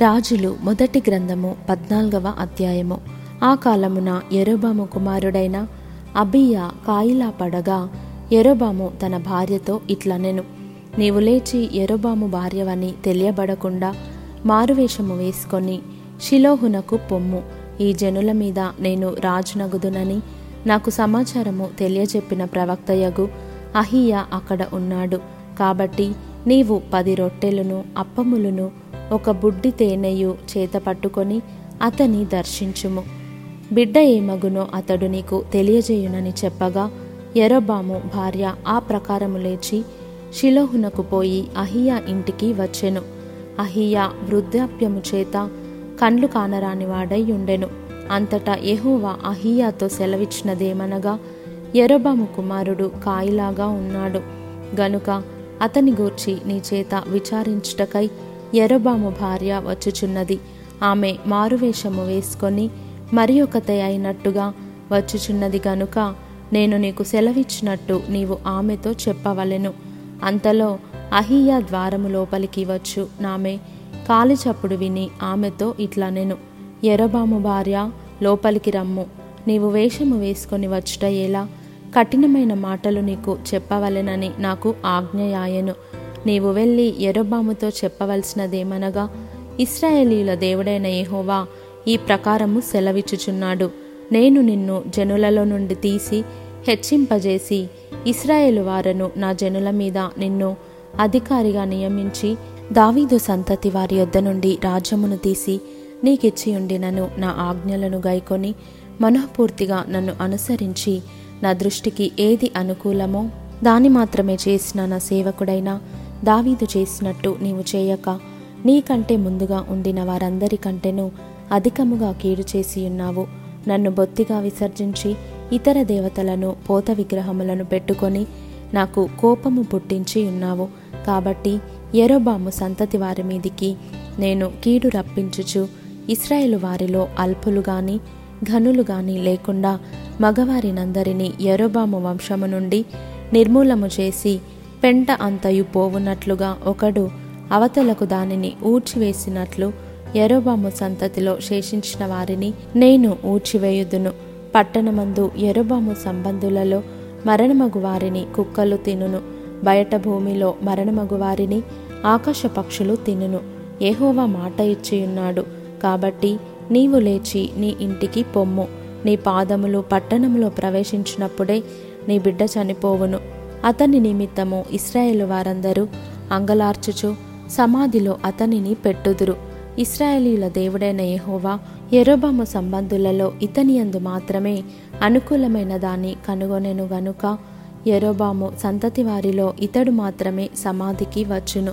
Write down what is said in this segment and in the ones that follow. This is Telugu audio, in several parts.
రాజులు మొదటి గ్రంథము పద్నాలుగవ అధ్యాయము. ఆ కాలమున ఎరోబాము కుమారుడైన అబియా కాయిలా పడగా ఎరోబాము తన భార్యతో ఇట్లనెను నీవు లేచి ఎరోబాము భార్యవని తెలియబడకుండా మారువేషము వేసుకొని షిలోహునకు పొమ్ము. ఈ జనుల మీద నేను రాజునగుదునని నాకు సమాచారము తెలియజెప్పిన ప్రవక్తయగు అహియా అక్కడ ఉన్నాడు. కాబట్టి నీవు పది రొట్టెలను అప్పములను ఒక బుడ్డి తేనెయు చేత పట్టుకొని అతని దర్శించుము. బిడ్డ ఏమగునో అతడు నీకు తెలియజేయునని చెప్పగా ఎరబాము భార్య ఆ ప్రకారము లేచి షిలోహునకు పోయి అహియా ఇంటికి వచ్చెను. అహియా వృద్ధాప్యము చేత కండ్లు కానరాని వాడై ఉండెను. అంతటా ఎహోవా అహియాతో సెలవిచ్చినదేమనగా ఎరబాము కుమారుడు కాయిలాగా ఉన్నాడు. గనుక అతని గూర్చి నీ చేత విచారించుటకై ఎరబాము భార్య వచ్చుచున్నది. ఆమె మారువేషము వేసుకొని మరి ఒకతే అయినట్టుగా వచ్చుచున్నది గనుక నేను నీకు సెలవిచ్చినట్టు నీవు ఆమెతో చెప్పవలెను. అంతలో అహియా ద్వారము లోపలికి వచ్చు. నామె కాలి చప్పుడు విని ఆమెతో ఇట్లా నేను ఎరబాము భార్య లోపలికి రమ్ము. నీవు వేషము వేసుకొని వచ్చుట ఎలా? కఠినమైన మాటలు నీకు చెప్పవలెనని నాకు ఆజ్ఞయాయను నీవు వెళ్ళి ఎరబాముతో చెప్పవలసినదేమనగా ఇస్రాయేలీల దేవుడైన యహోవా ఈ ప్రకారము సెలవిచ్చుచున్నాడు. నేను నిన్ను జనులలో నుండి తీసి హెచ్చింపజేసి ఇస్రాయేలు వారను నా జనుల మీద నిన్ను అధికారిగా నియమించి దావీదు సంతతి వారి యొద్ద నుండి రాజ్యమును తీసి నీకిచ్చి ఉండినను నా ఆజ్ఞలను గైకొని మనఃపూర్తిగా నన్ను అనుసరించి నా దృష్టికి ఏది అనుకూలమో దాని మాత్రమే చేసిన నా సేవకుడైనా దావీదు చేసినట్టు నీవు చేయక నీకంటే ముందుగా ఉండిన వారందరికంటేనూ అధికముగా కీడు చేసి ఉన్నావు. నన్ను బొత్తిగా విసర్జించి ఇతర దేవతలను పోత విగ్రహములను పెట్టుకొని నాకు కోపము పుట్టించి ఉన్నావు. కాబట్టి ఎరోబాము సంతతి వారి మీదికి నేను కీడు రప్పించుచు ఇస్రాయేలు వారిలో అల్పులు గాని ఘనులు గాని లేకుండా మగవారినందరినీ ఎరోబాము వంశము నుండి నిర్మూలము చేసి పెంట అంతయు పోవునట్లుగా ఒకడు అవతలకు దానిని ఊడ్చివేసినట్లు ఎరోబాము సంతతిలో శేషించిన వారిని నేను ఊడ్చివేయుదును. పట్టణమందు ఎరోబాము సంబంధులలో మరణమగు వారిని కుక్కలు తినును. బయట భూమిలో మరణమగు వారిని ఆకాశ పక్షులు తినును. ఏహోవా మాట ఇచ్చియున్నాడు. కాబట్టి నీవు లేచి నీ ఇంటికి పొమ్ము. నీ పాదములు పట్టణములో ప్రవేశించినప్పుడే నీ బిడ్డ చనిపోవును. అతని నిమిత్తము ఇస్రాయేలు వారందరూ అంగలార్చుచు సమాధిలో అతనిని పెట్టుదురు. ఇస్రాయేలీల దేవుడైన యెహోవా ఎరోబాము సంబంధులలో ఇతనియందు మాత్రమే అనుకూలమైన దాన్ని కనుగొనెను గనుక ఎరోబాము సంతతి వారిలో ఇతడు మాత్రమే సమాధికి వచ్చును.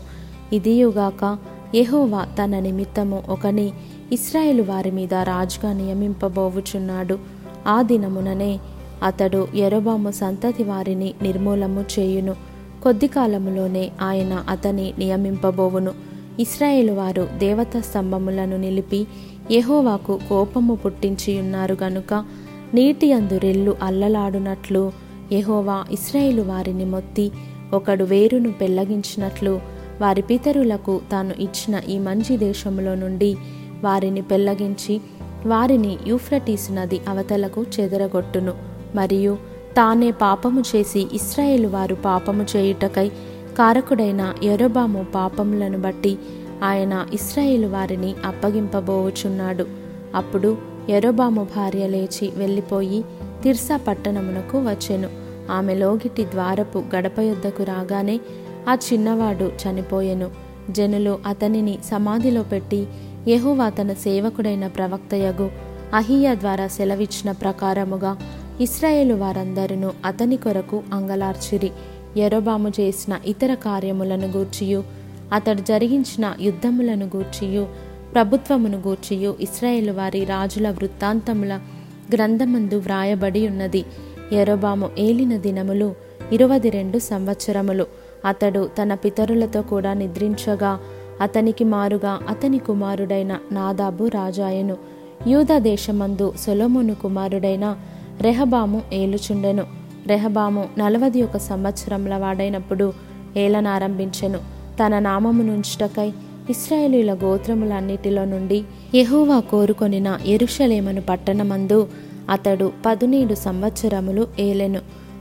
ఇదియుగాక యెహోవా తన నిమిత్తము ఒకని ఇస్రాయేలు వారి మీద రాజుగా నియమింపబోవుచున్నాడు. ఆ దినముననే అతడు ఎరోబాము సంతతి వారిని నిర్మూలము చేయును. కొద్ది కాలములోనే ఆయన అతని నియమింపబోవును. ఇస్రాయేలు వారు దేవతా స్తంభములను నిలిపి యహోవాకు కోపము పుట్టించి ఉన్నారు గనుక నీటి అందు రెల్లు అల్లలాడునట్లు యహోవా ఇస్రాయేలు వారిని మొత్తి ఒకడు వేరును పెళ్ళగించినట్లు వారి పితరులకు తాను ఇచ్చిన ఈ మంచి దేశములో నుండి వారిని పెళ్ళగించి వారిని యూఫ్రటీస్ నది అవతలకు చెదరగొట్టును. మరియు తానే పాపము చేసి ఇస్రాయేలు వారు పాపము చేయుటకై కారకుడైన యరొబాము పాపములను బట్టి ఆయన ఇస్రాయేలు వారిని అప్పగింపబోవుచున్నాడు అప్పుడు ఎరోబాము భార్య లేచి వెళ్ళిపోయి తిర్సా పట్టణమునకు వచ్చెను. ఆమె లోగిటి ద్వారపు గడప యొద్దకు రాగానే ఆ చిన్నవాడు చనిపోయెను. జనులు అతనిని సమాధిలో పెట్టి యహోవా తన సేవకుడైన ప్రవక్తయగు అహియా ద్వారా సెలవిచ్చిన ప్రకారముగా ఇస్రాయేలు వారందరూ అతని కొరకు అంగలార్చిరి. ఎరోబాము చేసిన ఇతర కార్యములను గూర్చియు అతడు జరిగించిన యుద్ధములను గూర్చియు ప్రభుత్వమును గూర్చియు ఇస్రాయేలు వారి రాజుల వృత్తాంతముల గ్రంథమందు వ్రాయబడి ఉన్నది. ఎరోబాము ఏలిన దినములు ఇరవది రెండు సంవత్సరములు. అతడు తన పితరులతో కూడా నిద్రించగా అతనికి మారుగా అతని కుమారుడైన నాదాబు రాజాయను. యూదా దేశమందు సొలోమును కుమారుడైన రెహబాము ఏలుచుండెను. రెహబాము నలవది ఒక సంవత్సరంల వాడైనప్పుడు ఏలనారంభించెను. తన నామము నుంచుటకై ఇస్రాయేలీల గోత్రములన్నిటిలో నుండి యహోవా కోరుకొనిన ఎరుషలేమను పట్టణమందు అతడు పదునేడు సంవత్సరములు ఏలెను.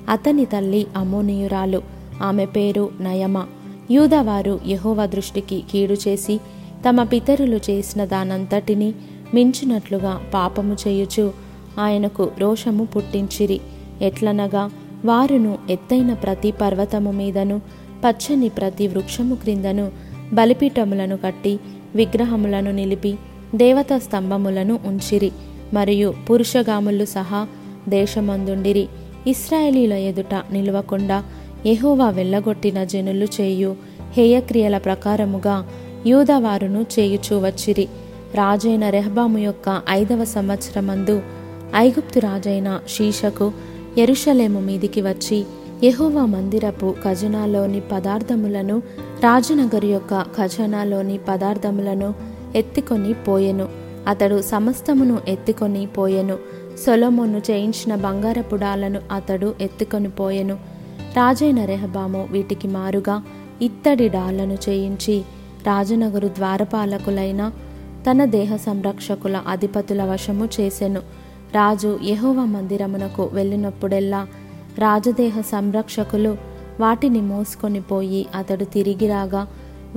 అతని తల్లి అమోనీయురాలు ఆమె పేరు నయమ. యూదవారు యెహోవా దృష్టికి కీడు చేసి తమ పితరులు చేసిన దానంతటిని మించినట్లుగా పాపము చేయుచు ఆయనకు రోషము పుట్టించిరి. ఎట్లనగా వారును ఎత్తైన ప్రతి పర్వతము మీదను పచ్చని ప్రతి వృక్షము క్రిందను బలిపీఠములను కట్టి విగ్రహములను నిలిపి దేవతా స్తంభములను ఉంచిరి. మరియు పురుషగాములు సహా దేశమందుండిరి. ఇస్రాయేలీల ఎదుట నిలవకుండా ఎహోవా వెళ్ళగొట్టిన జనులు చేయు హేయక్రియల ప్రకారముగా యూదవారును చేయుచూ వచ్చిరి. రాజైన రెహబాము యొక్క ఐదవ సంవత్సరమందు ఐగుప్తు రాజైన షీషకు ఎరుషలేము మీదికి వచ్చి యెహోవా మందిరపు ఖజనాలోని పదార్థములను రాజనగర్ యొక్క ఖజనాలోని పదార్థములను ఎత్తుకొని పోయెను. అతడు సమస్తమును ఎత్తుకొని పోయెను. సొలొమోను చేయించిన బంగారపు డాలను అతడు ఎత్తుకొని పోయెను. రాజైన రెహబాము వీటికి మారుగా ఇత్తడి డాళ్ళను చేయించి రాజనగరు ద్వారపాలకులైన తన దేహ సంరక్షకుల అధిపతుల వశము చేసెను. రాజు యహోవ మందిరమునకు వెళ్ళినప్పుడెల్లా రాజదేహ సంరక్షకులు వాటిని మోసుకొని పోయి అతడు తిరిగి రాగా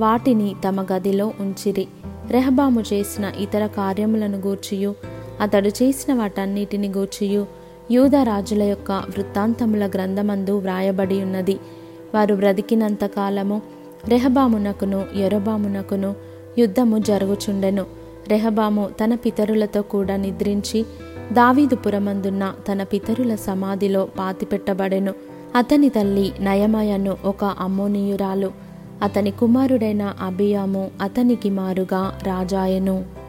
వాటిని తమ గదిలో ఉంచిరి. రెహబాము చేసిన ఇతర కార్యములను గూర్చియు అతడు చేసిన వాటన్నిటిని గూర్చియు యూద రాజుల యొక్క వృత్తాంతముల గ్రంథమందు వ్రాయబడి ఉన్నది. వారు బ్రతికినంత కాలము రెహబామునకును ఎరబామునకును యుద్ధము జరుగుచుండెను. రెహబాము తన పితరులతో కూడా నిద్రించి దావీదుపురమందున్న తన పితరుల సమాధిలో పాతిపెట్టబడెను. అతని తల్లి నయమయను ఒక అమ్మోనీయురాలు. అతని కుమారుడైన అబియాము అతనికి మారుగా రాజాయను.